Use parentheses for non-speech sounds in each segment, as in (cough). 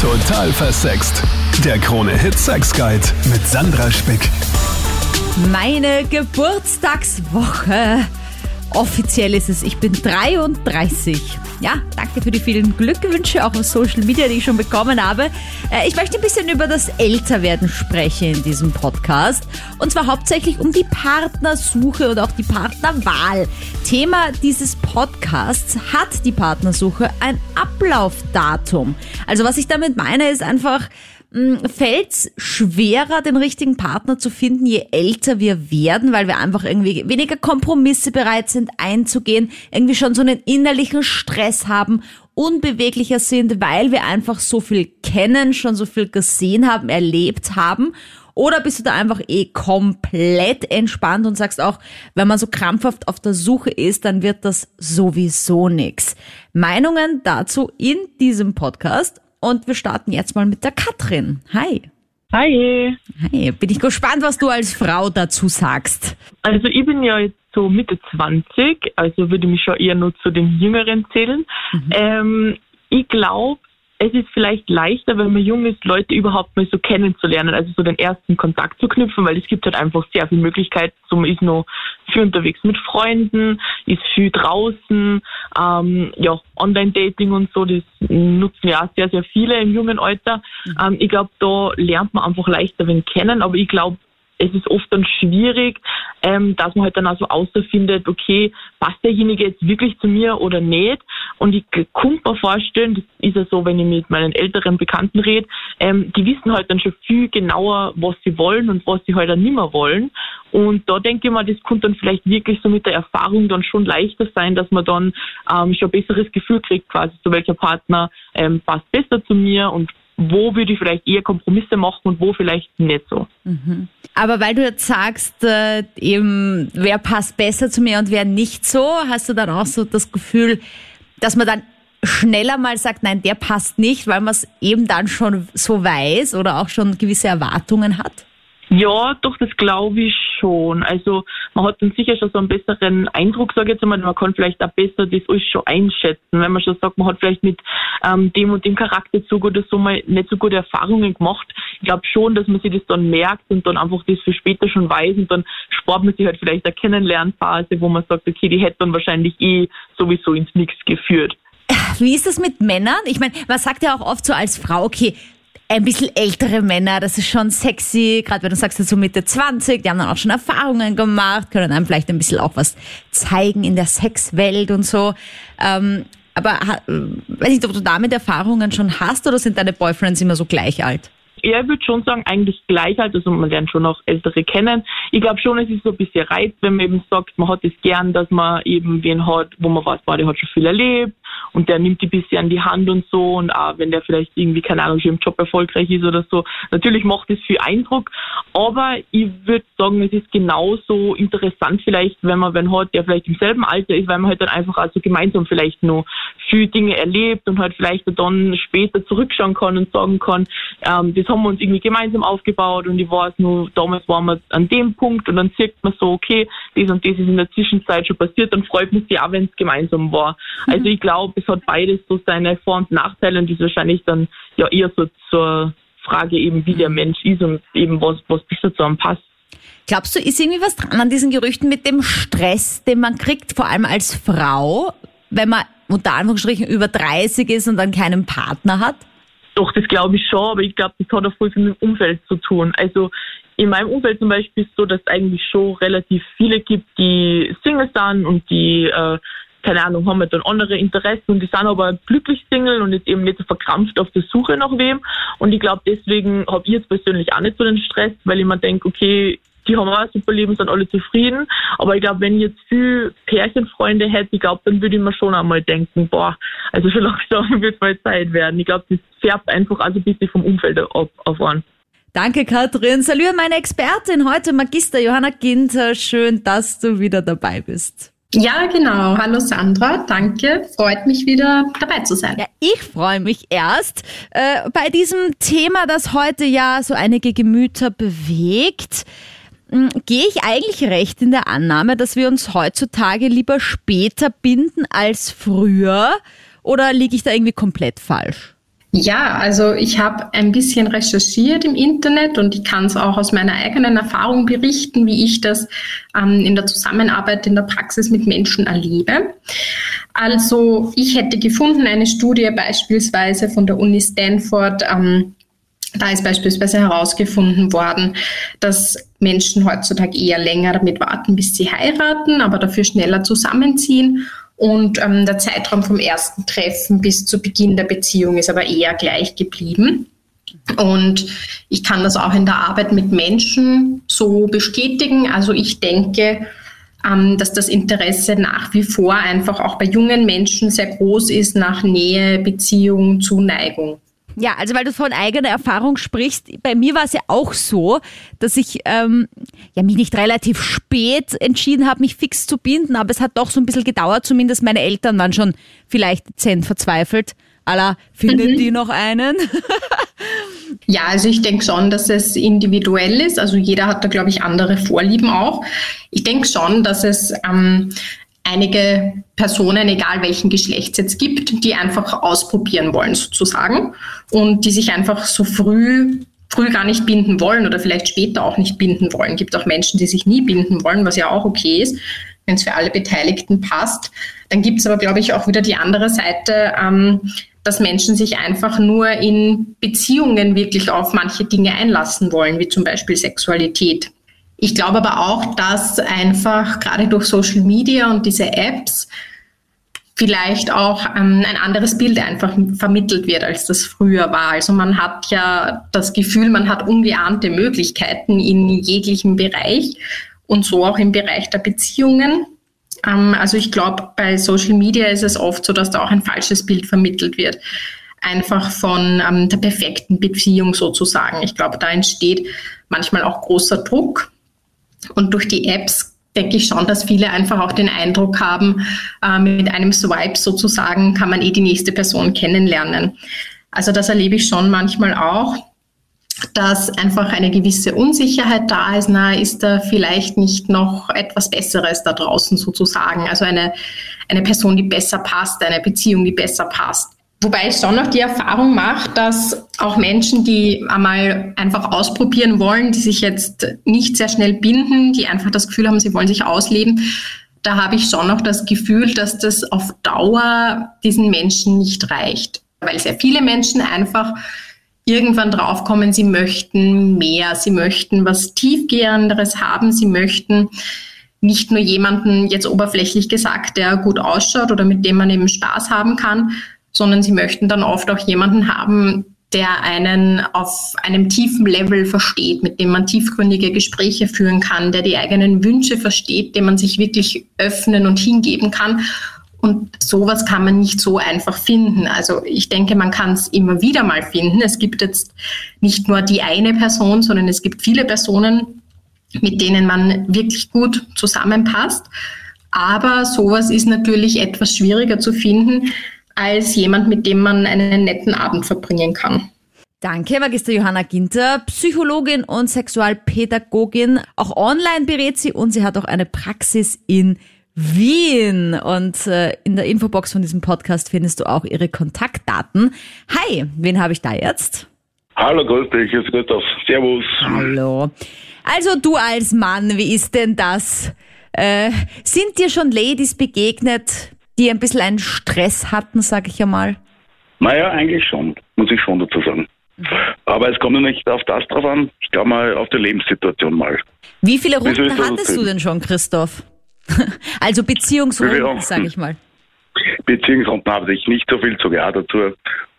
Total versext. Der Krone Hit Sex Guide mit Sandra Spick. Meine Geburtstagswoche. Offiziell ist es, ich bin 33. Ja, danke für die vielen Glückwünsche, auch auf Social Media, die ich schon bekommen habe. Äh, Ich möchte ein bisschen über das Älterwerden sprechen in diesem Podcast. Und zwar hauptsächlich um die Partnersuche und auch die Partnerwahl. Thema dieses Podcasts hat die Partnersuche ein Ablaufdatum. Also was ich damit meine, ist einfach, fällt es schwerer, den richtigen Partner zu finden, je älter wir werden, weil wir einfach irgendwie weniger Kompromisse bereit sind einzugehen, irgendwie schon so einen innerlichen Stress haben, unbeweglicher sind, weil wir einfach so viel kennen, schon so viel gesehen haben, erlebt haben. Oder bist du da einfach eh komplett entspannt und sagst auch, wenn man so krampfhaft auf der Suche ist, dann wird das sowieso nix. Meinungen dazu in diesem Podcast und wir starten jetzt mal mit der Katrin. Hi. Hi. Hi. Bin ich gespannt, was du als Frau dazu sagst. Also ich bin ja jetzt so Mitte 20, also würde mich schon eher nur zu den Jüngeren zählen. Ähm, ich glaube, es ist vielleicht leichter, wenn man jung ist, Leute überhaupt mal so kennenzulernen, also so den ersten Kontakt zu knüpfen, weil es gibt halt einfach sehr viele Möglichkeiten. So, man ist noch viel unterwegs mit Freunden, ist viel draußen, ähm, ja, Online-Dating und so, das nutzen ja sehr, sehr viele im jungen Alter. Ähm, ich glaube, da lernt man einfach leichter wen kennen, aber ich glaube, es ist oft dann schwierig, ähm, dass man halt dann auch so außerfindet, okay, passt derjenige jetzt wirklich zu mir oder nicht? Und ich kann mir vorstellen, das ist ja so, wenn ich mit meinen älteren Bekannten rede, ähm, die wissen halt dann schon viel genauer, was sie wollen und was sie halt dann nicht mehr wollen. Und da denke ich mal, das könnte dann vielleicht wirklich so mit der Erfahrung dann schon leichter sein, dass man dann ähm, schon ein besseres Gefühl kriegt, quasi, so welcher Partner ähm, passt besser zu mir und wo würde ich vielleicht eher Kompromisse machen und wo vielleicht nicht so. Aber weil du jetzt sagst, äh, eben, wer passt besser zu mir und wer nicht so, hast du dann auch so das Gefühl, dass man dann schneller mal sagt, nein, der passt nicht, weil man es eben dann schon so weiß oder auch schon gewisse Erwartungen hat? Ja, doch, das glaube ich schon. Also man hat dann sicher schon so einen besseren Eindruck, sage ich jetzt einmal, man kann vielleicht auch besser das alles schon einschätzen. Wenn man schon sagt, man hat vielleicht mit ähm, dem und dem Charakterzug oder so mal nicht so gute Erfahrungen gemacht. Ich glaube schon, dass man sich das dann merkt und dann einfach das für später schon weiß und dann spart man sich halt vielleicht eine Kennenlernphase, wo man sagt, okay, die hätte dann wahrscheinlich eh sowieso ins Nix geführt. Wie ist das mit Männern? Ich meine, man sagt ja auch oft so als Frau, okay, ein bisschen ältere Männer, das ist schon sexy, gerade wenn du sagst, so Mitte 20, die haben dann auch schon Erfahrungen gemacht, können einem vielleicht ein bisschen auch was zeigen in der Sexwelt und so. Ähm, aber weiß nicht, ob du damit Erfahrungen schon hast oder sind deine Boyfriends immer so gleich alt? Ja, ich würde schon sagen, eigentlich gleich halt, also man lernt schon auch Ältere kennen. Ich glaube schon, es ist so ein bisschen Reiz, wenn man eben sagt, man hat es gern, dass man eben wen hat, wo man weiß, boah, der hat schon viel erlebt und der nimmt die bisschen an die Hand und so. Und auch wenn der vielleicht irgendwie, keine Ahnung, schon im Job erfolgreich ist oder so, natürlich macht das viel Eindruck, aber ich würde sagen, es ist genauso interessant vielleicht, wenn man wen hat, der vielleicht im selben Alter ist, weil man halt dann einfach also gemeinsam vielleicht noch viel Dinge erlebt und halt vielleicht dann später zurückschauen kann und sagen kann, ähm, das haben wir uns irgendwie gemeinsam aufgebaut und ich weiß nur, damals waren wir an dem Punkt und dann sieht man so, okay, das und das ist in der Zwischenzeit schon passiert, dann freut man sich auch, wenn es gemeinsam war. Also ich glaube, es hat beides so seine Vor- und Nachteile und ist wahrscheinlich dann ja eher so zur Frage eben, wie der Mensch ist und eben was, was besser zu einem passt. Glaubst du, ist irgendwie was dran an diesen Gerüchten mit dem Stress, den man kriegt, vor allem als Frau, wenn man unter Anführungsstrichen über 30 ist und dann keinen Partner hat? Doch, das glaube ich schon, aber ich glaube, das hat auch voll viel mit dem Umfeld zu tun. Also in meinem Umfeld zum Beispiel ist es so, dass es eigentlich schon relativ viele gibt, die Single sind und die, äh, keine Ahnung, haben halt dann andere Interessen und die sind aber glücklich Single und jetzt eben nicht so verkrampft auf der Suche nach wem. Und ich glaube, deswegen habe ich jetzt persönlich auch nicht so den Stress, weil ich mir denke, okay, die haben auch ein super Leben, sind alle zufrieden. Aber ich glaube, wenn ich jetzt viel Pärchenfreunde hätte, ich glaube, dann würde ich mir schon einmal denken, boah, also schon (laughs) langsam wird mal Zeit werden. Ich glaube, das färbt einfach also ein bisschen vom Umfeld ab, auf an. Danke, Katrin. An meine Expertin heute, Magister Johanna Ginter. Schön, dass du wieder dabei bist. Ja, genau. Hallo Sandra, danke. Freut mich wieder dabei zu sein. Ja, ich freue mich erst äh, bei diesem Thema, das heute ja so einige Gemüter bewegt. mh, Gehe ich eigentlich recht in der Annahme, dass wir uns heutzutage lieber später binden als früher? Oder liege ich da irgendwie komplett falsch? Ja, also ich habe ein bisschen recherchiert im Internet und ich kann es auch aus meiner eigenen Erfahrung berichten, wie ich das ähm, in der Zusammenarbeit in der Praxis mit Menschen erlebe. Also ich hätte gefunden eine Studie beispielsweise von der Uni Stanford. Ähm, da ist beispielsweise herausgefunden worden, dass Menschen heutzutage eher länger damit warten, bis sie heiraten, aber dafür schneller zusammenziehen und ähm, der Zeitraum vom ersten Treffen bis zu Beginn der Beziehung ist aber eher gleich geblieben. Und ich kann das auch in der Arbeit mit Menschen so bestätigen. Also ich denke, ähm, dass das Interesse nach wie vor einfach auch bei jungen Menschen sehr groß ist nach Nähe, Beziehung, Zuneigung. Ja, also weil du von eigener Erfahrung sprichst, bei mir war es ja auch so, dass ich ähm, ja, mich nicht relativ spät entschieden habe, mich fix zu binden, aber es hat doch so ein bisschen gedauert, zumindest meine Eltern waren schon vielleicht dezent verzweifelt. Alla, findet mhm. die noch einen? (laughs) ja, also ich denke schon, dass es individuell ist. Also jeder hat da, glaube ich, andere Vorlieben auch. Ich denke schon, dass es ähm, einige Personen, egal welchen Geschlechts jetzt gibt, die einfach ausprobieren wollen sozusagen und die sich einfach so früh früh gar nicht binden wollen oder vielleicht später auch nicht binden wollen. Gibt auch Menschen, die sich nie binden wollen, was ja auch okay ist, wenn es für alle Beteiligten passt. Dann gibt es aber, glaube ich, auch wieder die andere Seite, ähm, dass Menschen sich einfach nur in Beziehungen wirklich auf manche Dinge einlassen wollen, wie zum Beispiel Sexualität. Ich glaube aber auch, dass einfach gerade durch Social Media und diese Apps vielleicht auch ähm, ein anderes Bild einfach vermittelt wird, als das früher war. Also man hat ja das Gefühl, man hat ungeahnte Möglichkeiten in jeglichem Bereich und so auch im Bereich der Beziehungen. Ähm, also ich glaube, bei Social Media ist es oft so, dass da auch ein falsches Bild vermittelt wird. Einfach von ähm, der perfekten Beziehung sozusagen. Ich glaube, da entsteht manchmal auch großer Druck und durch die Apps denke ich schon, dass viele einfach auch den Eindruck haben, äh, mit einem Swipe sozusagen kann man eh die nächste Person kennenlernen. Also das erlebe ich schon manchmal auch, dass einfach eine gewisse Unsicherheit da ist. Na, ist da vielleicht nicht noch etwas Besseres da draußen sozusagen? Also eine, eine Person, die besser passt, eine Beziehung, die besser passt. Wobei ich schon noch die Erfahrung mache, dass auch Menschen, die einmal einfach ausprobieren wollen, die sich jetzt nicht sehr schnell binden, die einfach das Gefühl haben, sie wollen sich ausleben, da habe ich schon noch das Gefühl, dass das auf Dauer diesen Menschen nicht reicht. Weil sehr viele Menschen einfach irgendwann draufkommen, sie möchten mehr, sie möchten was Tiefgehenderes haben, sie möchten nicht nur jemanden, jetzt oberflächlich gesagt, der gut ausschaut oder mit dem man eben Spaß haben kann, sondern sie möchten dann oft auch jemanden haben, der einen auf einem tiefen Level versteht, mit dem man tiefgründige Gespräche führen kann, der die eigenen Wünsche versteht, dem man sich wirklich öffnen und hingeben kann. Und sowas kann man nicht so einfach finden. Also ich denke, man kann es immer wieder mal finden. Es gibt jetzt nicht nur die eine Person, sondern es gibt viele Personen, mit denen man wirklich gut zusammenpasst. Aber sowas ist natürlich etwas schwieriger zu finden, als jemand, mit dem man einen netten Abend verbringen kann. Danke, Magister Johanna Ginter, Psychologin und Sexualpädagogin. Auch online berät sie und sie hat auch eine Praxis in Wien. Und äh, in der Infobox von diesem Podcast findest du auch ihre Kontaktdaten. Hi, wen habe ich da jetzt? Hallo, grüß dich, ist Christoph. Servus. Hallo. Also du als Mann, wie ist denn das? Äh, sind dir schon Ladies begegnet, die ein bisschen einen Stress hatten, sage ich einmal? Naja, eigentlich schon, muss ich schon dazu sagen. Aber es kommt ja nicht auf das drauf an, ich glaube mal auf die Lebenssituation mal. Wie viele Runden hattest du denn schon, Christoph? (laughs) also Beziehungsrunden, sage ich mal. Beziehungsrunden habe ich nicht so viel zu ja dazu,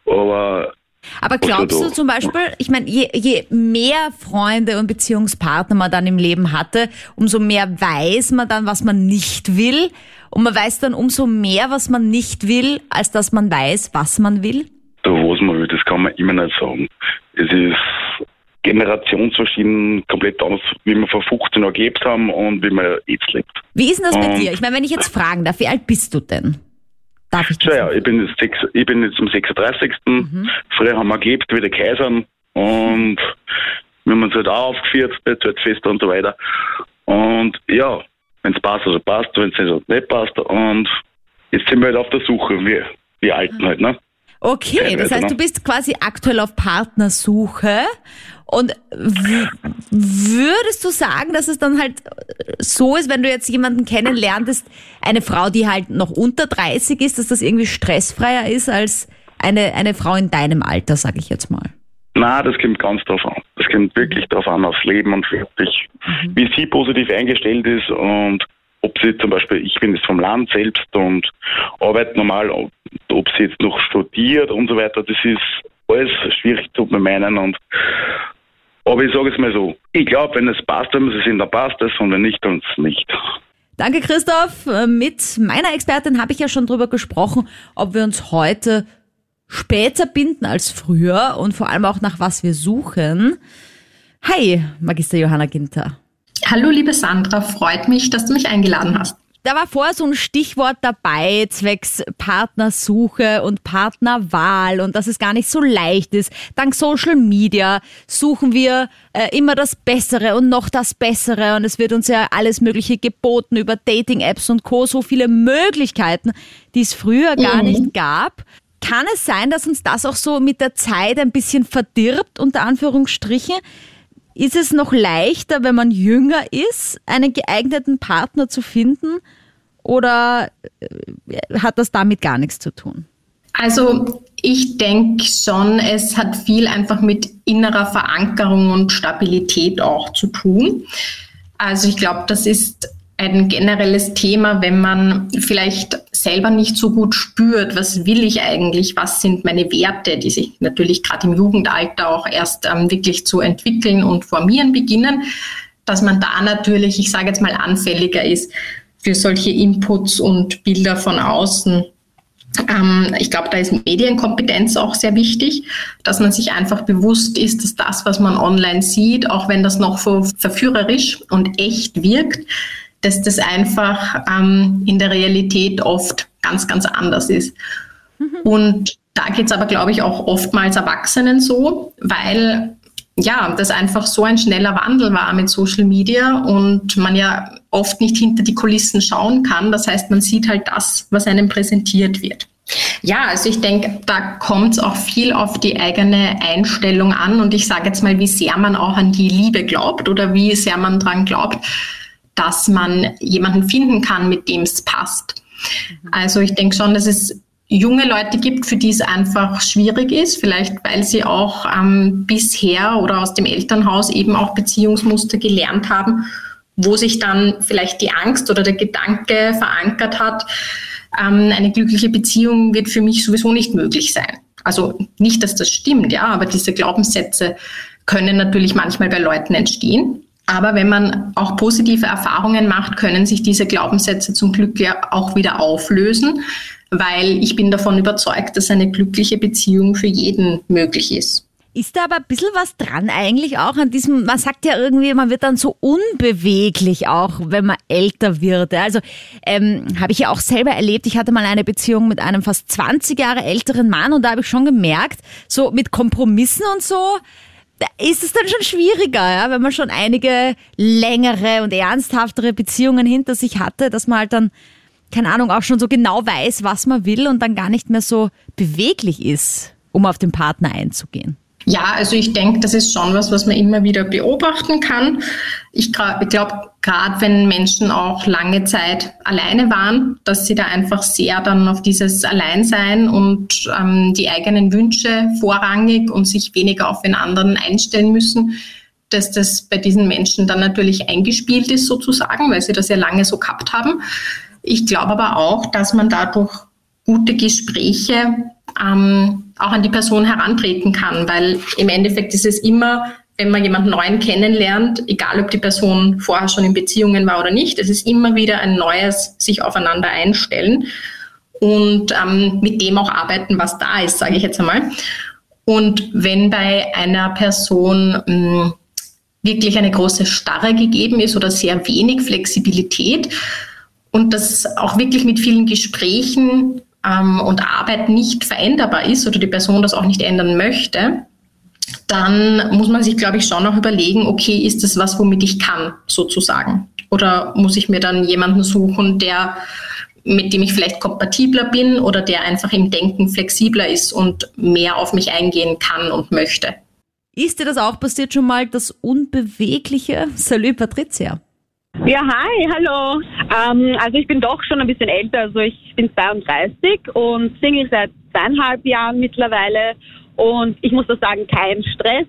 aber aber glaubst du zum Beispiel, ich meine, je, je mehr Freunde und Beziehungspartner man dann im Leben hatte, umso mehr weiß man dann, was man nicht will. Und man weiß dann umso mehr, was man nicht will, als dass man weiß, was man will? Da, was man will, das kann man immer nicht sagen. Es ist generationsverschieden komplett anders, wie wir vor 15 Jahren gelebt haben und wie man jetzt lebt. Wie ist denn das bei und dir? Ich meine, wenn ich jetzt fragen darf, wie alt bist du denn? Darf ich das? Ja, ich bin jetzt, sechs, ich bin jetzt am 36. Mhm. Früher haben wir gelebt wie die Kaisern und wir haben uns halt auch aufgeführt bei Zeltfest und so weiter. Und ja, wenn es passt, also passt, wenn es nicht, also nicht passt. Und jetzt sind wir halt auf der Suche, wir, wir Alten halt, ne? Okay, das heißt, du bist quasi aktuell auf Partnersuche. Und würdest du sagen, dass es dann halt so ist, wenn du jetzt jemanden kennenlerntest, eine Frau, die halt noch unter 30 ist, dass das irgendwie stressfreier ist als eine, eine Frau in deinem Alter, sage ich jetzt mal? Na, das kommt ganz drauf an. Das kommt wirklich drauf an, aufs Leben und wirklich, mhm. wie sie positiv eingestellt ist und ob sie zum Beispiel, ich bin jetzt vom Land selbst und arbeite normal, ob sie jetzt noch studiert und so weiter, das ist alles schwierig zu bemeinen und aber ich sage es mal so, ich glaube, wenn es passt, wenn wir sie sind, dann passt es und wenn nicht, dann nicht. Danke, Christoph. Mit meiner Expertin habe ich ja schon drüber gesprochen, ob wir uns heute später binden als früher und vor allem auch nach was wir suchen. Hi, Magister Johanna Ginter. Hallo, liebe Sandra, freut mich, dass du mich eingeladen hast. Da war vorher so ein Stichwort dabei, zwecks Partnersuche und Partnerwahl und dass es gar nicht so leicht ist. Dank Social Media suchen wir äh, immer das Bessere und noch das Bessere und es wird uns ja alles Mögliche geboten über Dating-Apps und Co. So viele Möglichkeiten, die es früher gar mhm. nicht gab. Kann es sein, dass uns das auch so mit der Zeit ein bisschen verdirbt, unter Anführungsstrichen? Ist es noch leichter, wenn man jünger ist, einen geeigneten Partner zu finden? Oder äh, hat das damit gar nichts zu tun? Also ich denke schon, es hat viel einfach mit innerer Verankerung und Stabilität auch zu tun. Also ich glaube, das ist ein generelles Thema, wenn man vielleicht selber nicht so gut spürt, was will ich eigentlich, was sind meine Werte, die sich natürlich gerade im Jugendalter auch erst ähm, wirklich zu entwickeln und formieren beginnen, dass man da natürlich, ich sage jetzt mal, anfälliger ist für solche Inputs und Bilder von außen. Ähm, ich glaube, da ist Medienkompetenz auch sehr wichtig, dass man sich einfach bewusst ist, dass das, was man online sieht, auch wenn das noch verführerisch und echt wirkt, dass das einfach ähm, in der Realität oft ganz, ganz anders ist. Mhm. Und da geht es aber, glaube ich, auch oftmals Erwachsenen so, weil ja, das einfach so ein schneller Wandel war mit Social Media und man ja oft nicht hinter die Kulissen schauen kann. Das heißt, man sieht halt das, was einem präsentiert wird. Ja, also ich denke, da kommt es auch viel auf die eigene Einstellung an und ich sage jetzt mal, wie sehr man auch an die Liebe glaubt oder wie sehr man dran glaubt, dass man jemanden finden kann, mit dem es passt. Mhm. Also ich denke schon, dass es junge Leute gibt, für die es einfach schwierig ist, vielleicht weil sie auch ähm, bisher oder aus dem Elternhaus eben auch Beziehungsmuster gelernt haben, wo sich dann vielleicht die Angst oder der Gedanke verankert hat, ähm, eine glückliche Beziehung wird für mich sowieso nicht möglich sein. Also nicht, dass das stimmt, ja, aber diese Glaubenssätze können natürlich manchmal bei Leuten entstehen. Aber wenn man auch positive Erfahrungen macht, können sich diese Glaubenssätze zum Glück ja auch wieder auflösen, weil ich bin davon überzeugt, dass eine glückliche Beziehung für jeden möglich ist. Ist da aber ein bisschen was dran eigentlich auch an diesem, man sagt ja irgendwie, man wird dann so unbeweglich auch, wenn man älter wird. Also ähm, habe ich ja auch selber erlebt, ich hatte mal eine Beziehung mit einem fast 20 Jahre älteren Mann und da habe ich schon gemerkt, so mit Kompromissen und so, ist es dann schon schwieriger, ja, wenn man schon einige längere und ernsthaftere Beziehungen hinter sich hatte, dass man halt dann, keine Ahnung, auch schon so genau weiß, was man will und dann gar nicht mehr so beweglich ist, um auf den Partner einzugehen. Ja, also ich denke, das ist schon was, was man immer wieder beobachten kann. Ich glaube, gerade wenn Menschen auch lange Zeit alleine waren, dass sie da einfach sehr dann auf dieses Alleinsein und ähm, die eigenen Wünsche vorrangig und sich weniger auf den anderen einstellen müssen, dass das bei diesen Menschen dann natürlich eingespielt ist sozusagen, weil sie das ja lange so gehabt haben. Ich glaube aber auch, dass man dadurch gute Gespräche ähm, auch an die Person herantreten kann, weil im Endeffekt ist es immer, wenn man jemanden Neuen kennenlernt, egal ob die Person vorher schon in Beziehungen war oder nicht, es ist immer wieder ein neues sich aufeinander einstellen und ähm, mit dem auch arbeiten, was da ist, sage ich jetzt einmal. Und wenn bei einer Person mh, hm, wirklich eine große Starre gegeben ist oder sehr wenig Flexibilität und das auch wirklich mit vielen Gesprächen ähm, und Arbeit nicht veränderbar ist oder die Person das auch nicht ändern möchte, dann muss man sich, glaube ich, schon auch überlegen, okay, ist das was, womit ich kann, sozusagen? Oder muss ich mir dann jemanden suchen, der mit dem ich vielleicht kompatibler bin oder der einfach im Denken flexibler ist und mehr auf mich eingehen kann und möchte. Ist dir das auch passiert schon mal, das Unbewegliche? Salut Patricia. Ja, hi, hallo. Ähm, also ich bin doch schon ein bisschen älter, also ich bin 32 und Single seit zweieinhalb Jahren mittlerweile und ich muss da sagen, kein Stress,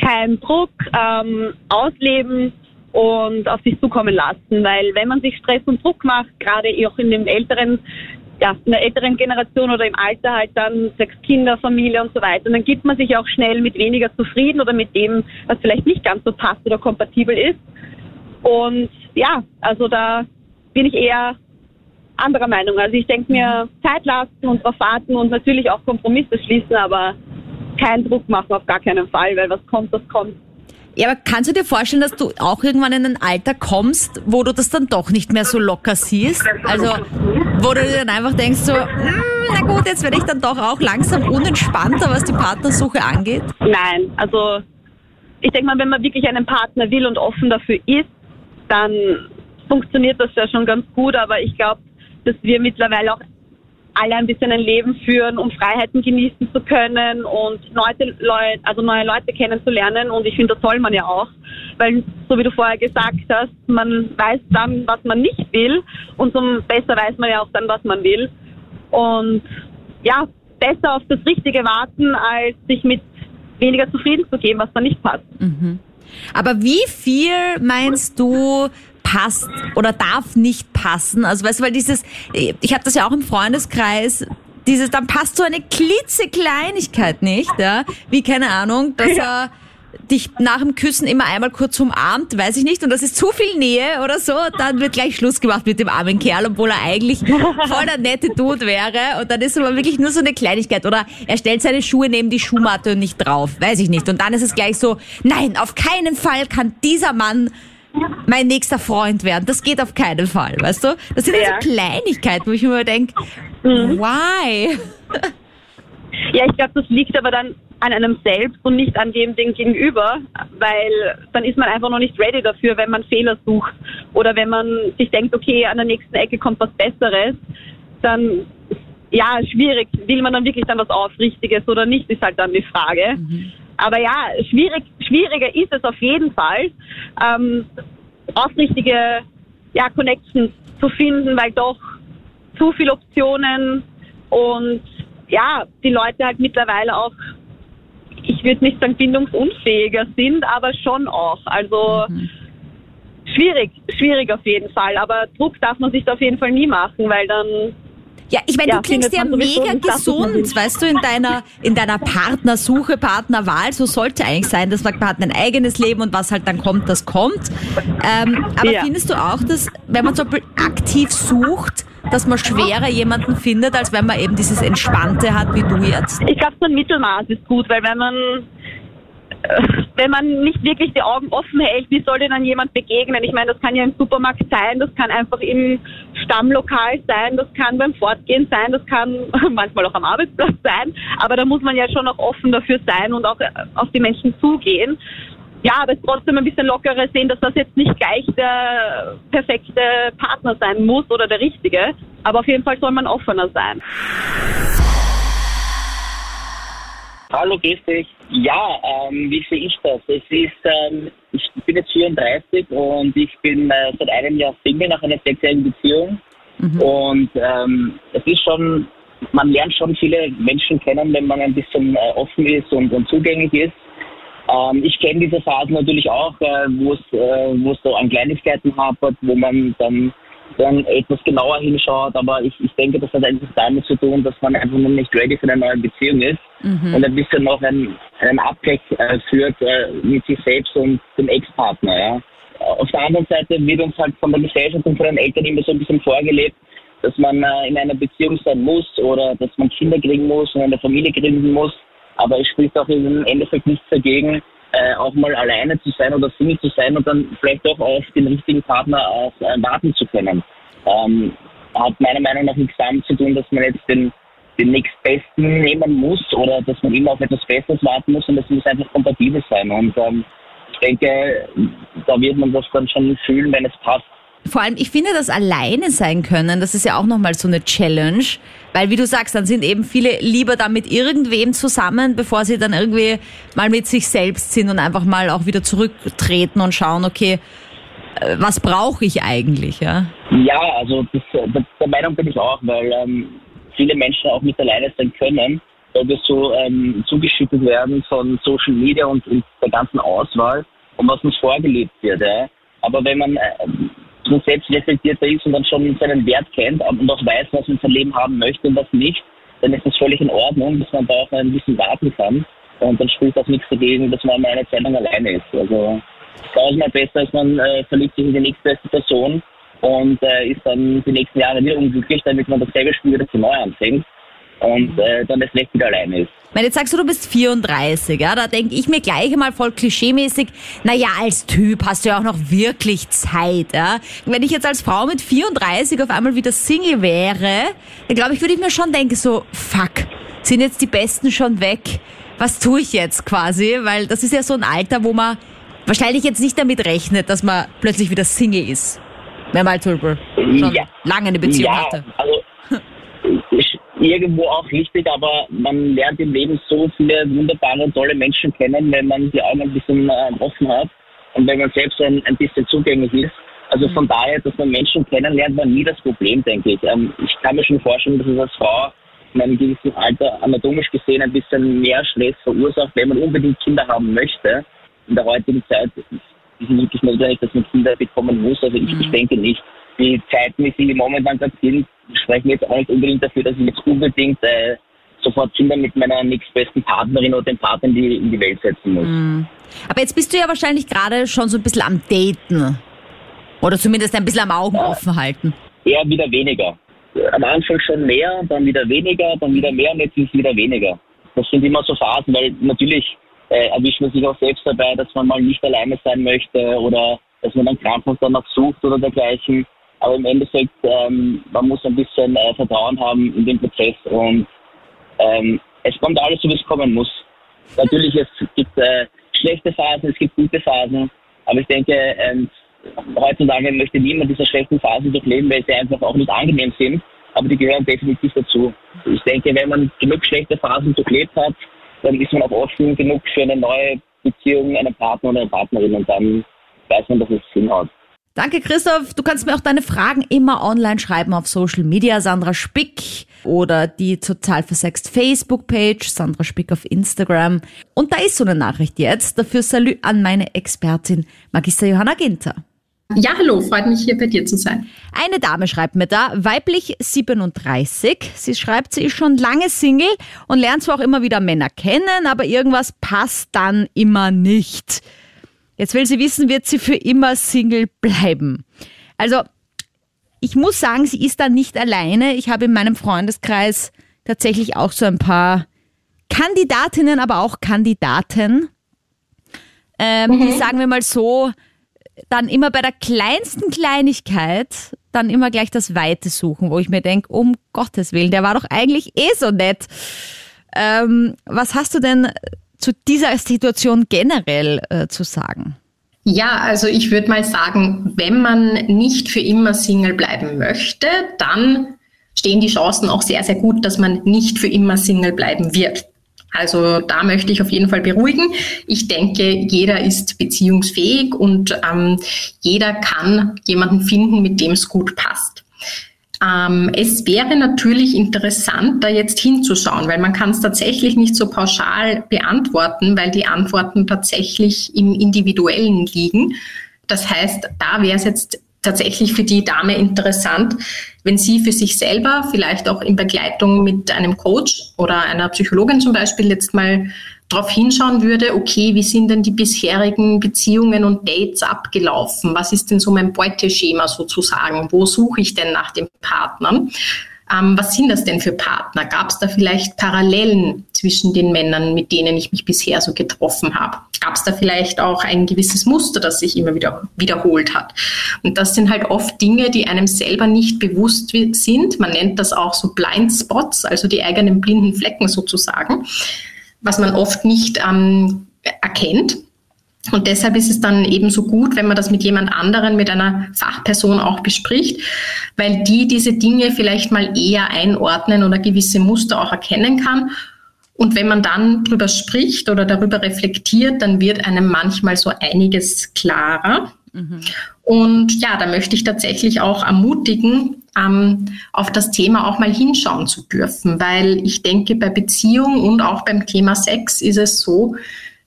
kein Druck, ähm, ausleben und auf sich zukommen lassen, weil wenn man sich Stress und Druck macht, gerade auch in dem älteren ja, in der älteren Generation oder im Alter halt dann sechs Kinder, Familie und so weiter. Und dann gibt man sich auch schnell mit weniger zufrieden oder mit dem, was vielleicht nicht ganz so passt oder kompatibel ist. Und ja, also da bin ich eher anderer Meinung. Also ich denke mir Zeit lassen und darauf warten und natürlich auch Kompromisse schließen, aber keinen Druck machen auf gar keinen Fall, weil was kommt, das kommt. Ja, aber kannst du dir vorstellen, dass du auch irgendwann in ein Alter kommst, wo du das dann doch nicht mehr so locker siehst? Also, wo du dir dann einfach denkst so, hm, na gut, jetzt werde ich dann doch auch langsam unentspannter, was die Partnersuche angeht? Nein, also ich denke mal, wenn man wirklich einen Partner will und offen dafür ist, dann funktioniert das ja schon ganz gut. Aber ich glaube, dass wir mittlerweile auch alle ein bisschen ein Leben führen, um Freiheiten genießen zu können und neue Leute, also neue Leute kennenzulernen. Und ich finde, das soll man ja auch, weil so wie du vorher gesagt hast, man weiß dann, was man nicht will und so besser weiß man ja auch dann, was man will. Und ja, besser auf das Richtige warten, als sich mit weniger zufrieden zu geben, was dann nicht passt. Mhm. Aber wie viel meinst du passt oder darf nicht passen? Also weißt du, weil dieses, ich habe das ja auch im Freundeskreis, dieses, dann passt so eine klitzekleinigkeit nicht, ja, wie keine Ahnung, dass er dich nach dem Küssen immer einmal kurz umarmt, weiß ich nicht, und das ist zu viel Nähe oder so, dann wird gleich Schluss gemacht mit dem armen Kerl, obwohl er eigentlich voll der nette Dude wäre und dann ist aber wirklich nur so eine Kleinigkeit oder er stellt seine Schuhe neben die Schuhmatte und nicht drauf, weiß ich nicht. Und dann ist es gleich so, nein, auf keinen Fall kann dieser Mann mein nächster Freund werden. Das geht auf keinen Fall, weißt du? Das sind ja. so Kleinigkeiten, wo ich mir denke, mhm. why? Ja, ich glaube, das liegt aber dann an einem selbst und nicht an dem Ding gegenüber, weil dann ist man einfach noch nicht ready dafür, wenn man Fehler sucht oder wenn man sich denkt, okay, an der nächsten Ecke kommt was Besseres, dann ja, schwierig. Will man dann wirklich dann was Aufrichtiges oder nicht, ist halt dann die Frage. Mhm. Aber ja, schwierig, schwieriger ist es auf jeden Fall, ähm, aufrichtige ja, Connections zu finden, weil doch zu viele Optionen und ja, die Leute halt mittlerweile auch ich würde nicht sagen bindungsunfähiger sind, aber schon auch. Also mhm. schwierig, schwierig auf jeden Fall. Aber Druck darf man sich da auf jeden Fall nie machen, weil dann ja, ich meine, ja, du klingst ja mega gesund, weißt du, in deiner, in deiner Partnersuche, Partnerwahl. So sollte eigentlich sein, dass man hat ein eigenes Leben und was halt dann kommt, das kommt. Ähm, aber ja. findest du auch, dass, wenn man zum Beispiel aktiv sucht, dass man schwerer jemanden findet, als wenn man eben dieses Entspannte hat, wie du jetzt? Ich glaube, so ein Mittelmaß ist gut, weil wenn man äh, wenn man nicht wirklich die Augen offen hält, wie soll denn dann jemand begegnen? Ich meine, das kann ja im Supermarkt sein, das kann einfach im Stammlokal sein, das kann beim Fortgehen sein, das kann (laughs) manchmal auch am Arbeitsplatz sein, aber da muss man ja schon auch offen dafür sein und auch äh, auf die Menschen zugehen ja, aber es trotzdem ein bisschen lockerer sehen, dass das jetzt nicht gleich der perfekte Partner sein muss oder der richtige. Aber auf jeden Fall soll man offener sein. Hallo, grüß dich. Ja, ähm, wie sehe ich das? Es ist, ähm, ich bin jetzt 34 und ich bin äh, seit einem Jahr Single nach einer sechsjährigen Beziehung. Mhm. Und ähm, es ist schon, man lernt schon viele Menschen kennen, wenn man ein bisschen äh, offen ist und, und zugänglich ist. Ähm, ich kenne diese Phasen natürlich auch, äh, wo es äh, wo es so an Kleinigkeiten hapert, wo man dann dann etwas genauer hinschaut, aber ich, ich denke, das hat einfach damit zu tun, dass man einfach noch nicht ready für eine neue Beziehung ist mhm. und ein bisschen noch einen, einen Abgleich äh, führt äh, mit sich selbst und dem Ex-Partner. Ja. Auf der anderen Seite wird uns halt von der Gesellschaft und von den Eltern immer so ein bisschen vorgelebt, dass man äh, in einer Beziehung sein muss oder dass man Kinder kriegen muss und eine Familie gründen muss. Aber es spricht auch im Endeffekt nichts dagegen, äh, auch mal alleine zu sein oder Single zu sein und dann vielleicht auch auf den richtigen Partner auch äh, warten zu können. Ähm, hat meiner Meinung nach nichts damit zu tun, dass man jetzt den, den nächstbesten nehmen muss oder dass man immer auf etwas Besseres warten muss und das muss einfach kompatibel sein. Und ähm, ich denke, da wird man das dann schon fühlen, wenn es passt. Vor allem, ich finde das alleine sein können, das ist ja auch nochmal so eine Challenge, weil wie du sagst, dann sind eben viele lieber da mit irgendwem zusammen, bevor sie dann irgendwie mal mit sich selbst sind und einfach mal auch wieder zurücktreten und schauen, okay, äh, was brauche ich eigentlich, ja? Ja, also das, der Meinung bin ich auch, weil ähm, viele Menschen auch nicht alleine sein können, weil wir so ähm, zugeschüttet werden von Social Media und, und der ganzen Auswahl und was uns vorgelebt wird. Ja. Aber wenn man äh, so selbst reflektierter ist und dann schon seinen Wert kennt und auch weiß, was man sein Leben haben möchte und was nicht, dann ist das völlig in Ordnung, dass man da auch ein bisschen warten kann. Und dann spricht auch nichts dagegen, dass man mal eine Zeit lang alleine ist. Also tausendmal besser, als man äh, verliebt sich in die nächstbeste Person und äh, ist dann die nächsten Jahre wieder unglücklich, damit man dasselbe Spiel wieder zu neu anfängt und äh, dann das Recht wieder alleine ist. Wenn jetzt sagst du, du bist 34, ja, da denke ich mir gleich einmal voll klischeemäßig, naja, als Typ hast du ja auch noch wirklich Zeit, ja. Wenn ich jetzt als Frau mit 34 auf einmal wieder Single wäre, dann glaube ich, würde ich mir schon denken, so, fuck, sind jetzt die Besten schon weg? Was tue ich jetzt quasi? Weil das ist ja so ein Alter, wo man wahrscheinlich jetzt nicht damit rechnet, dass man plötzlich wieder Single ist. Wenn man halt schon ja. lange eine Beziehung ja, hatte. Also (laughs) irgendwo auch richtig, aber man lernt im Leben so viele wunderbare und tolle Menschen kennen, wenn man die Augen ein bisschen äh, offen hat und wenn man selbst ein, ein bisschen zugänglich ist. Also von mhm. daher, dass man Menschen kennenlernt, war nie das Problem, denke ich. Ähm, ich kann mir schon vorstellen, dass es als Frau in einem gewissen Alter anatomisch gesehen ein bisschen mehr Stress verursacht, wenn man unbedingt Kinder haben möchte. In der heutigen Zeit ist es wirklich notwendig, dass man Kinder bekommen muss. Also ich, ich mhm. denke nicht. Die Zeiten, sie momentan gerade sind, sprechen jetzt auch nicht unbedingt dafür, dass ich jetzt unbedingt äh, sofort Kinder mit meiner nächstbesten Partnerin oder dem Partner in die, in die Welt setzen muss. Mhm. Aber jetzt bist du ja wahrscheinlich gerade schon so ein bisschen am Daten. Oder zumindest ein bisschen am Augen ja. offen halten. Eher wieder weniger. Am Anfang schon mehr, dann wieder weniger, dann wieder mehr und jetzt ist wieder weniger. Das sind immer so Phasen, weil natürlich äh, erwischt man sich auch selbst dabei, dass man mal nicht alleine sein möchte oder dass man dann Krankheit danach sucht oder dergleichen. Aber im Endeffekt, ähm, man muss ein bisschen äh, Vertrauen haben in den Prozess und ähm, es kommt alles so, wie es kommen muss. Natürlich, es gibt äh, schlechte Phasen, es gibt gute Phasen, aber ich denke, ähm, heutzutage möchte niemand diese schlechten Phasen durchleben, weil sie einfach auch nicht angenehm sind, aber die gehören definitiv dazu. Ich denke, wenn man genug schlechte Phasen durchlebt hat, dann ist man auch offen genug für eine neue Beziehung, einen Partner oder eine Partnerin und dann weiß man, dass es Sinn hat. Danke, Christoph. Du kannst mir auch deine Fragen immer online schreiben auf Social Media, Sandra Spick oder die total versext Facebook-Page, Sandra Spick auf Instagram. Und da ist so eine Nachricht jetzt. Dafür Salü an meine Expertin, Magister Johanna Ginter. Ja, hallo, freut mich hier bei dir zu sein. Eine Dame schreibt mir da, weiblich 37. Sie schreibt, sie ist schon lange Single und lernt zwar auch immer wieder Männer kennen, aber irgendwas passt dann immer nicht. Jetzt will sie wissen, wird sie für immer Single bleiben. Also, ich muss sagen, sie ist da nicht alleine. Ich habe in meinem Freundeskreis tatsächlich auch so ein paar Kandidatinnen, aber auch Kandidaten, ähm, mhm. die sagen wir mal so, dann immer bei der kleinsten Kleinigkeit dann immer gleich das Weite suchen, wo ich mir denke, um Gottes Willen, der war doch eigentlich eh so nett. Ähm, was hast du denn zu dieser Situation generell äh, zu sagen? Ja, also ich würde mal sagen, wenn man nicht für immer Single bleiben möchte, dann stehen die Chancen auch sehr, sehr gut, dass man nicht für immer Single bleiben wird. Also da möchte ich auf jeden Fall beruhigen. Ich denke, jeder ist beziehungsfähig und ähm, jeder kann jemanden finden, mit dem es gut passt. Ähm, es wäre natürlich interessant, da jetzt hinzuschauen, weil man kann es tatsächlich nicht so pauschal beantworten, weil die Antworten tatsächlich im Individuellen liegen. Das heißt, da wäre es jetzt tatsächlich für die Dame interessant, wenn sie für sich selber, vielleicht auch in Begleitung mit einem Coach oder einer Psychologin zum Beispiel, jetzt mal darauf hinschauen würde, okay, wie sind denn die bisherigen Beziehungen und Dates abgelaufen? Was ist denn so mein Beuteschema sozusagen? Wo suche ich denn nach den Partnern? Ähm, was sind das denn für Partner? Gab es da vielleicht Parallelen zwischen den Männern, mit denen ich mich bisher so getroffen habe? Gab es da vielleicht auch ein gewisses Muster, das sich immer wieder wiederholt hat? Und das sind halt oft Dinge, die einem selber nicht bewusst sind. Man nennt das auch so Blind Spots, also die eigenen blinden Flecken sozusagen, was man oft nicht ähm, erkennt. Und deshalb ist es dann eben so gut, wenn man das mit jemand anderen, mit einer Fachperson auch bespricht, weil die diese Dinge vielleicht mal eher einordnen oder gewisse Muster auch erkennen kann. Und wenn man dann drüber spricht oder darüber reflektiert, dann wird einem manchmal so einiges klarer. Mhm. Und ja, da möchte ich tatsächlich auch ermutigen, ähm, auf das Thema auch mal hinschauen zu dürfen, weil ich denke, bei Beziehung und auch beim Thema Sex ist es so,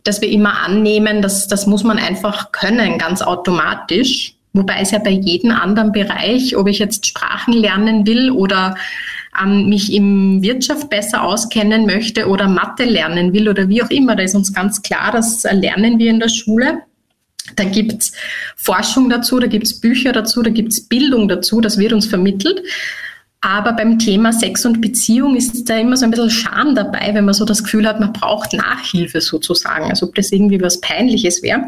dass wir immer annehmen, dass das muss man einfach können, ganz automatisch. Wobei es ja bei jedem anderen Bereich, ob ich jetzt Sprachen lernen will oder ähm, mich im Wirtschaft besser auskennen möchte oder Mathe lernen will oder wie auch immer, da ist uns ganz klar, das lernen wir in der Schule. Da gibt's Forschung dazu, da gibt's Bücher dazu, da gibt's Bildung dazu, das wird uns vermittelt. Aber beim Thema Sex und Beziehung ist da immer so ein bisschen Scham dabei, wenn man so das Gefühl hat, man braucht Nachhilfe sozusagen, als ob das irgendwie was Peinliches wäre.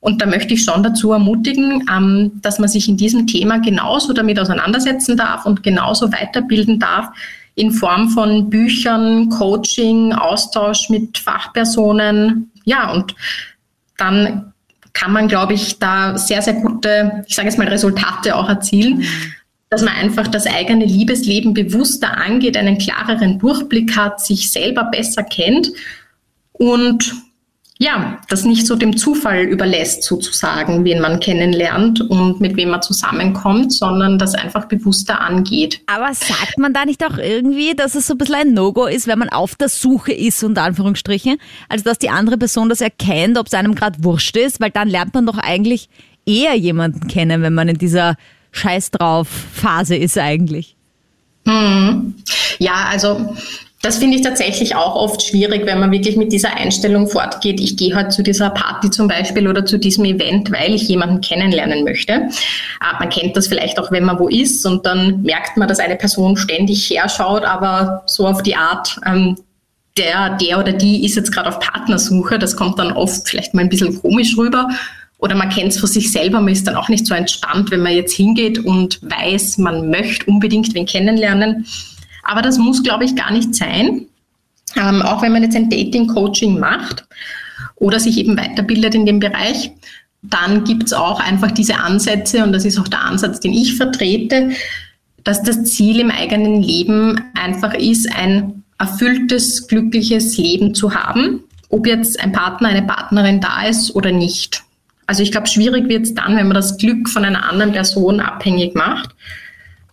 Und da möchte ich schon dazu ermutigen, ähm, dass man sich in diesem Thema genauso damit auseinandersetzen darf und genauso weiterbilden darf in Form von Büchern, Coaching, Austausch mit Fachpersonen. Ja, und dann kann man, glaube ich, da sehr, sehr gute, ich sage jetzt mal, Resultate auch erzielen. Mhm dass man einfach das eigene Liebesleben bewusster angeht, einen klareren Durchblick hat, sich selber besser kennt und ja, das nicht so dem Zufall überlässt, sozusagen, wen man kennenlernt und mit wem man zusammenkommt, sondern das einfach bewusster angeht. Aber sagt man da nicht auch irgendwie, dass es so ein bisschen ein No-Go ist, wenn man auf der Suche ist, unter Anführungsstrichen? Also, dass die andere Person das erkennt, ob es einem gerade wurscht ist, weil dann lernt man doch eigentlich eher jemanden kennen, wenn man in dieser Scheiß drauf Phase ist eigentlich. Hm. Ja, also das finde ich tatsächlich auch oft schwierig, wenn man wirklich mit dieser Einstellung fortgeht. Ich gehe halt zu dieser Party zum Beispiel oder zu diesem Event, weil ich jemanden kennenlernen möchte. Ah, man kennt das vielleicht auch, wenn man wo ist und dann merkt man, dass eine Person ständig herschaut, aber so auf die Art, ähm, der, der oder die ist jetzt gerade auf Partnersuche. Das kommt dann oft vielleicht mal ein bisschen komisch rüber. Oder man kennt es von sich selber, man ist dann auch nicht so entspannt, wenn man jetzt hingeht und weiß, man möchte unbedingt wen kennenlernen. Aber das muss, glaube ich, gar nicht sein. Ähm, auch wenn man jetzt ein Dating-Coaching macht oder sich eben weiterbildet in dem Bereich, dann gibt es auch einfach diese Ansätze, und das ist auch der Ansatz, den ich vertrete, dass das Ziel im eigenen Leben einfach ist, ein erfülltes, glückliches Leben zu haben, ob jetzt ein Partner, eine Partnerin da ist oder nicht. Also ich glaube, schwierig wird es dann, wenn man das Glück von einer anderen Person abhängig macht.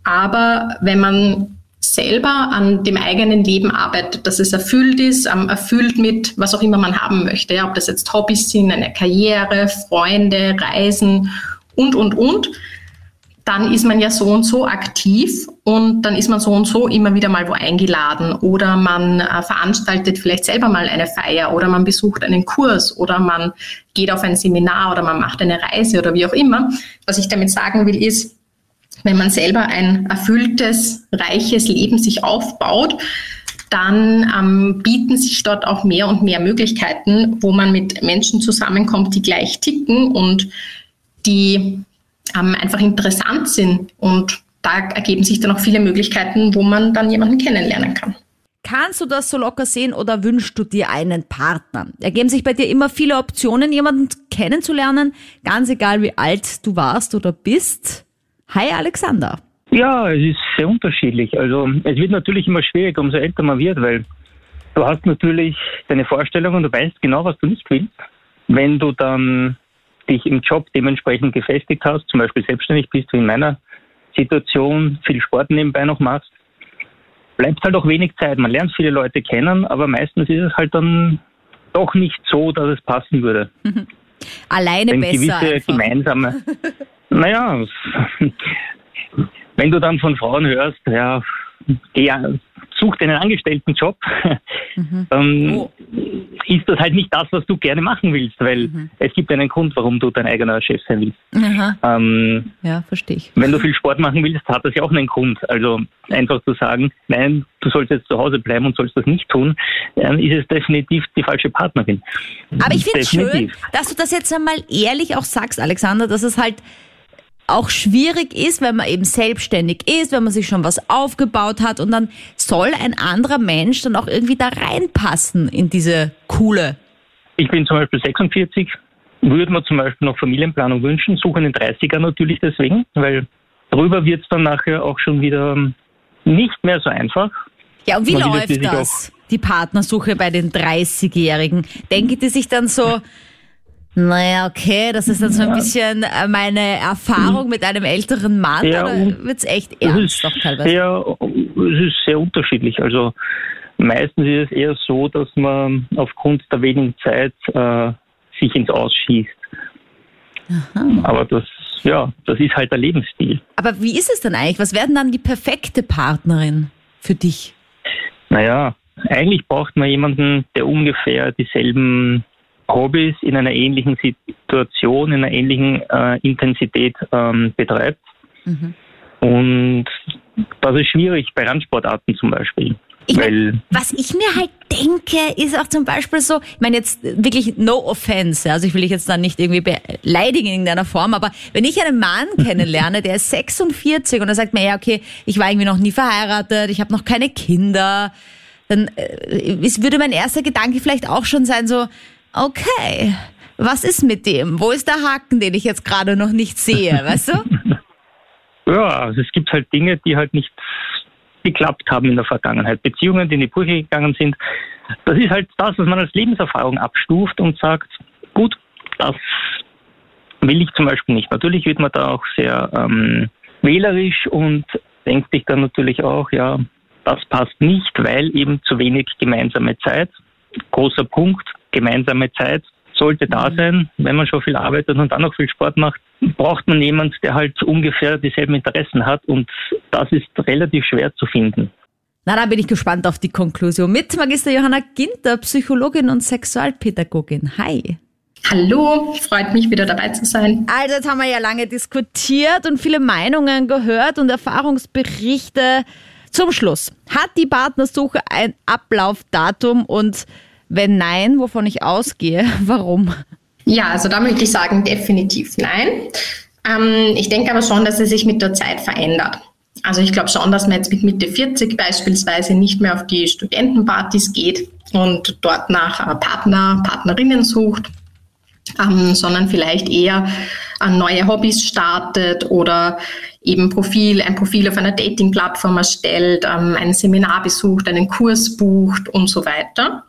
Aber wenn man selber an dem eigenen Leben arbeitet, dass es erfüllt ist, erfüllt mit was auch immer man haben möchte, ja, ob das jetzt Hobbys sind, eine Karriere, Freunde, Reisen und, und, und, dann ist man ja so und so aktiv und dann ist man so und so immer wieder mal wo eingeladen oder man äh, veranstaltet vielleicht selber mal eine Feier oder man besucht einen Kurs oder man geht auf ein Seminar oder man macht eine Reise oder wie auch immer. Was ich damit sagen will ist, wenn man selber ein erfülltes, reiches Leben sich aufbaut, dann ähm, bieten sich dort auch mehr und mehr Möglichkeiten, wo man mit Menschen zusammenkommt, die gleich ticken und die ähm, einfach interessant sind. Und da ergeben sich dann auch viele Möglichkeiten, wo man dann jemanden kennenlernen kann. Kannst du das so locker sehen oder wünschst du dir einen Partner? Ergeben sich bei dir immer viele Optionen, jemanden kennenzulernen, ganz egal wie alt du warst oder bist? Hi Alexander. Ja, es ist sehr unterschiedlich. Also es wird natürlich immer schwieriger, umso älter man wird, weil du hast natürlich deine Vorstellungen, du weißt genau, was du nicht willst. Wenn du dann dich im Job dementsprechend gefestigt hast, zum Beispiel selbstständig bist, wie in meiner Situation, viel Sport nebenbei noch machst, bleibt halt auch wenig Zeit. Man lernt viele Leute kennen, aber meistens ist es halt dann doch nicht so, dass es passen würde. (laughs) Alleine Denn besser. Gewisse einfach. gemeinsame, (laughs) Naja, (laughs) wenn du dann von Frauen hörst, ja, geh, such dir einen Angestelltenjob, (laughs) mhm. dann oh. ist das halt nicht das, was du gerne machen willst, weil mhm. es gibt einen Grund, warum du dein eigener Chef sein willst. Ähm, ja, verstehe ich. Wenn du viel Sport machen willst, hat das ja auch einen Grund. Also einfach zu sagen, nein, du sollst jetzt zu Hause bleiben und sollst das nicht tun, dann ist es definitiv die falsche Partnerin. Aber ich finde es schön, dass du das jetzt einmal ehrlich auch sagst, Alexander, dass es halt auch schwierig ist, wenn man eben selbstständig ist, wenn man sich schon was aufgebaut hat und dann soll ein anderer Mensch dann auch irgendwie da reinpassen in diese coole. Ich bin zum Beispiel 46, würde man zum Beispiel noch Familienplanung wünschen, suchen in den 30er natürlich deswegen, weil darüber wird es dann nachher auch schon wieder nicht mehr so einfach. Ja, und wie man läuft das, die Partnersuche bei den 30-Jährigen? Denken die sich dann so, (laughs) naja, okay, das ist dann so ein bisschen äh, meine Erfahrung mit einem älteren Mann, ja, oder wird es echt ernst doch teilweise? Sehr, es ist sehr unterschiedlich. Also meistens ist es eher so, dass man aufgrund der wenigen Zeit äh, sich ins Ausschießt. Aha. Aber das, ja, das ist halt der Lebensstil. Aber wie ist es denn eigentlich? Was werden dann die perfekte Partnerin für dich? Naja, eigentlich braucht man jemanden, der ungefähr dieselben Hobbys in einer ähnlichen Situation, in einer ähnlichen äh, Intensität ähm, betreibt. Mhm. Und das ist schwierig bei Randsportarten zum Beispiel. Ich mein, was ich mir halt denke, ist auch zum Beispiel so, ich meine jetzt wirklich no offense, also ich will dich jetzt dann nicht irgendwie beleidigen in irgendeiner Form, aber wenn ich einen Mann (laughs) kennenlerne, der ist 46 und er sagt mir, ja okay, ich war irgendwie noch nie verheiratet, ich habe noch keine Kinder, dann äh, würde mein erster Gedanke vielleicht auch schon sein so, okay, was ist mit dem? Wo ist der Haken, den ich jetzt gerade noch nicht sehe, (laughs) weißt du? Ja, also es gibt halt Dinge, die halt nicht geklappt haben in der Vergangenheit. Beziehungen, die in die Brüche gegangen sind. Das ist halt das, was man als Lebenserfahrung abstuft und sagt, gut, das will ich zum Beispiel nicht. Natürlich wird man da auch sehr ähm, wählerisch und denkt sich dann natürlich auch, ja, das passt nicht, weil eben zu wenig gemeinsame Zeit. Großer Punkt, gemeinsame Zeit sollte da mhm. sein. Wenn man schon viel arbeitet und dann noch viel Sport macht, braucht man jemanden, der halt ungefähr dieselben Interessen hat und das ist relativ schwer zu finden. Na, da bin ich gespannt auf die Konklusion mit Magister Johanna Ginter, Psychologin und Sexualpädagogin. Hi. Hallo, freut mich wieder dabei zu sein. Also jetzt haben wir ja lange diskutiert und viele Meinungen gehört und Erfahrungsberichte. Zum Schluss, hat die Partnersuche ein Ablaufdatum und wenn nein, wovon ich ausgehe, (laughs) warum? Ja, also da möchte ich sagen, definitiv nein. Ähm, ich denke aber schon, dass es sich mit der Zeit verändert. Also ich glaube schon, dass man jetzt mit Mitte 40 beispielsweise nicht mehr auf die Studentenpartys geht und dort nach äh, Partner, Partnerinnen sucht, ähm, sondern vielleicht eher an neue Hobbys startet oder eben Profil, ein Profil auf einer Dating-Plattform erstellt, ähm, ein Seminar besucht, einen Kurs bucht und so weiter.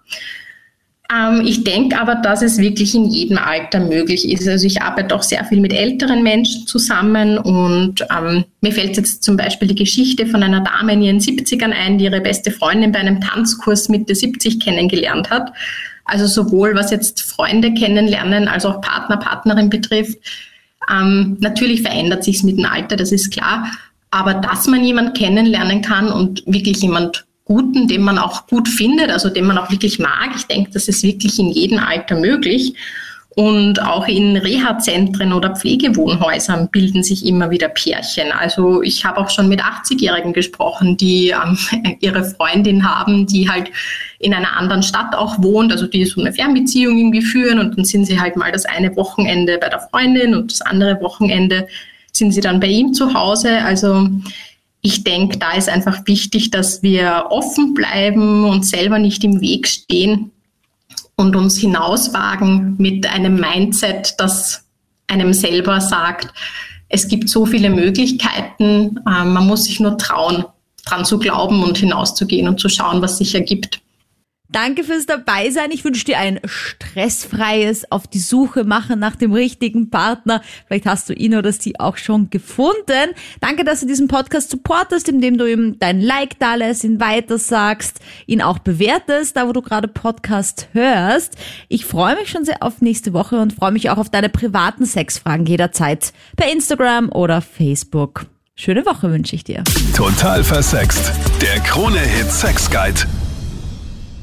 Ähm, ich denke aber, dass es wirklich in jedem Alter möglich ist. Also ich arbeite auch sehr viel mit älteren Menschen zusammen und ähm, mir fällt jetzt zum Beispiel die Geschichte von einer Dame in ihren 70ern ein, die ihre beste Freundin bei einem Tanzkurs Mitte 70 kennengelernt hat. Also sowohl was jetzt Freunde kennenlernen als auch Partner, Partnerin betrifft. Ähm, natürlich verändert sich es mit dem Alter, das ist klar. Aber dass man jemanden kennenlernen kann und wirklich jemand Guten, den man auch gut findet, also den man auch wirklich mag. Ich denke, das ist wirklich in jedem Alter möglich. Und auch in Reha-Zentren oder Pflegewohnhäusern bilden sich immer wieder Pärchen. Also ich habe auch schon mit 80-Jährigen gesprochen, die ähm, (laughs) ihre Freundin haben, die halt in einer anderen Stadt auch wohnt, also die so eine Fernbeziehung irgendwie führen und dann sind sie halt mal das eine Wochenende bei der Freundin und das andere Wochenende sind sie dann bei ihm zu Hause. Also ich denke, da ist einfach wichtig, dass wir offen bleiben und selber nicht im Weg stehen und uns hinauswagen mit einem Mindset, das einem selber sagt, es gibt so viele Möglichkeiten, äh, man muss sich nur trauen, dran zu glauben und hinauszugehen und zu schauen, was sich ergibt. Danke fürs Dabeisein. Ich wünsche dir ein stressfreies auf die Suche machen nach dem richtigen Partner. Vielleicht hast du ihn oder sie auch schon gefunden. Danke, dass du diesen Podcast supportest, indem du ihm dein Like da lässt, ihn weitersagst, ihn auch bewertest, da wo du gerade Podcast hörst. Ich freue mich schon sehr auf nächste Woche und freue mich auch auf deine privaten Sexfragen jederzeit per Instagram oder Facebook. Schöne Woche wünsche ich dir. Total versext. Der Krone-Hit Sex Guide.